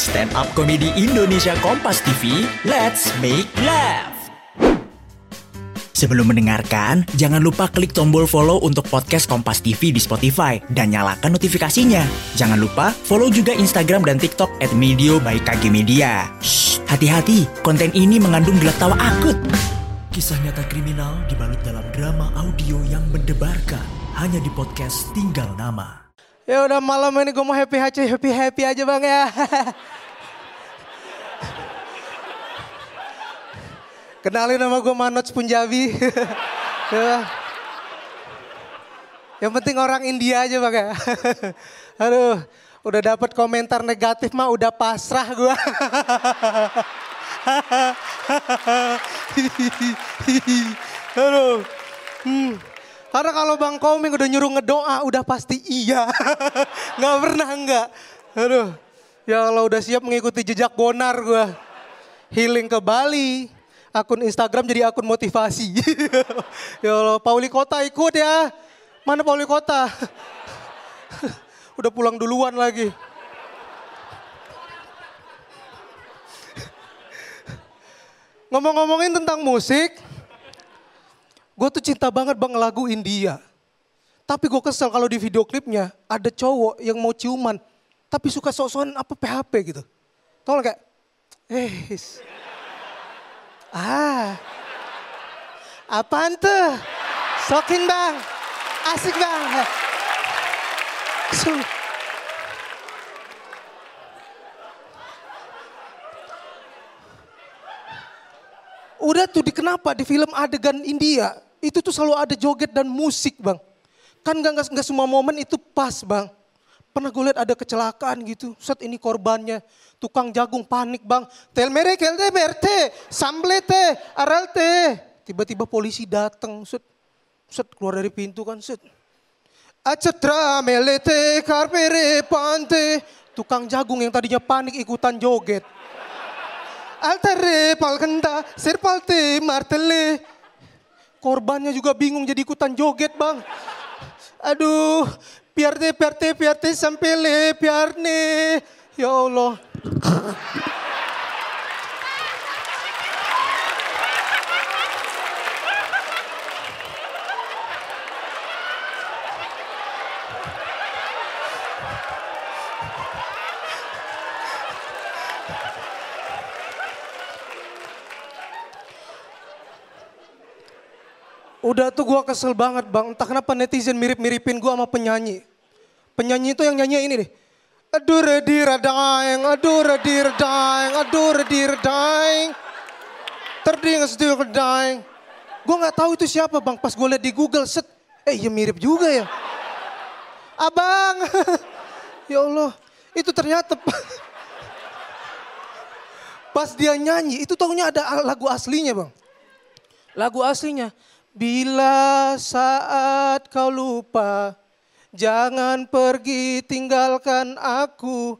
stand up komedi Indonesia Kompas TV. Let's make laugh. Sebelum mendengarkan, jangan lupa klik tombol follow untuk podcast Kompas TV di Spotify dan nyalakan notifikasinya. Jangan lupa follow juga Instagram dan TikTok at Medio by KG Media. Hati-hati, konten ini mengandung gelak tawa akut. Kisah nyata kriminal dibalut dalam drama audio yang mendebarkan hanya di podcast Tinggal Nama. Ya udah malam ini gue mau happy happy happy happy aja bang ya. Kenalin nama gue Manoj Punjabi. ya. Yang penting orang India aja bang ya. Aduh, udah dapat komentar negatif mah udah pasrah gue. Aduh. Hmm. Karena kalau Bang Koming udah nyuruh ngedoa udah pasti iya. Nggak pernah enggak. Aduh. Ya kalau udah siap mengikuti jejak Bonar gue. Healing ke Bali. Akun Instagram jadi akun motivasi. ya Allah, Pauli Kota ikut ya. Mana Pauli Kota? udah pulang duluan lagi. Ngomong-ngomongin tentang musik, gue tuh cinta banget bang lagu India. Tapi gue kesel kalau di video klipnya ada cowok yang mau ciuman, tapi suka sok-sokan apa PHP gitu. Gak kayak, eh, ah, apaan tuh? Sokin bang, asik bang. So, Udah tuh di kenapa di film adegan India itu tuh selalu ada joget dan musik bang. Kan gak, gak, semua momen itu pas bang. Pernah gue lihat ada kecelakaan gitu. Set ini korbannya. Tukang jagung panik bang. Tel mere kelte berte. Samblete. Aralte. Tiba-tiba polisi datang. Set. Set keluar dari pintu kan. Set. Acetra melete karpere pante. Tukang jagung yang tadinya panik ikutan joget. Altere palkenda serpalte martele. Korbannya juga bingung jadi ikutan joget bang. Aduh, piarte piarte piarte sampele piarne. Ya Allah. Udah tuh gue kesel banget bang, entah kenapa netizen mirip-miripin gue sama penyanyi. Penyanyi itu yang nyanyi ini deh. Aduh redir daeng, aduh redir daeng, aduh redir daeng. Terding still daeng. Gue gak tahu itu siapa bang, pas gue liat di Google set, eh ya mirip juga ya. Abang, ya Allah, itu ternyata pas dia nyanyi, itu tahunya ada lagu aslinya bang. Lagu aslinya, Bila saat kau lupa, jangan pergi tinggalkan aku.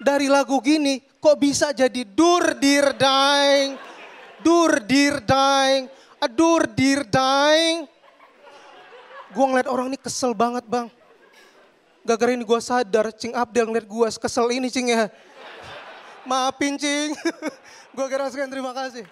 Dari lagu gini, kok bisa jadi dur dir daing, dur dir daing, adur dir daing. Gue ngeliat orang ini kesel banget bang. Gara-gara ini gue sadar, Cing Abdel ngeliat gue kesel ini Cing ya. Maafin Cing. gue kira sekian terima kasih.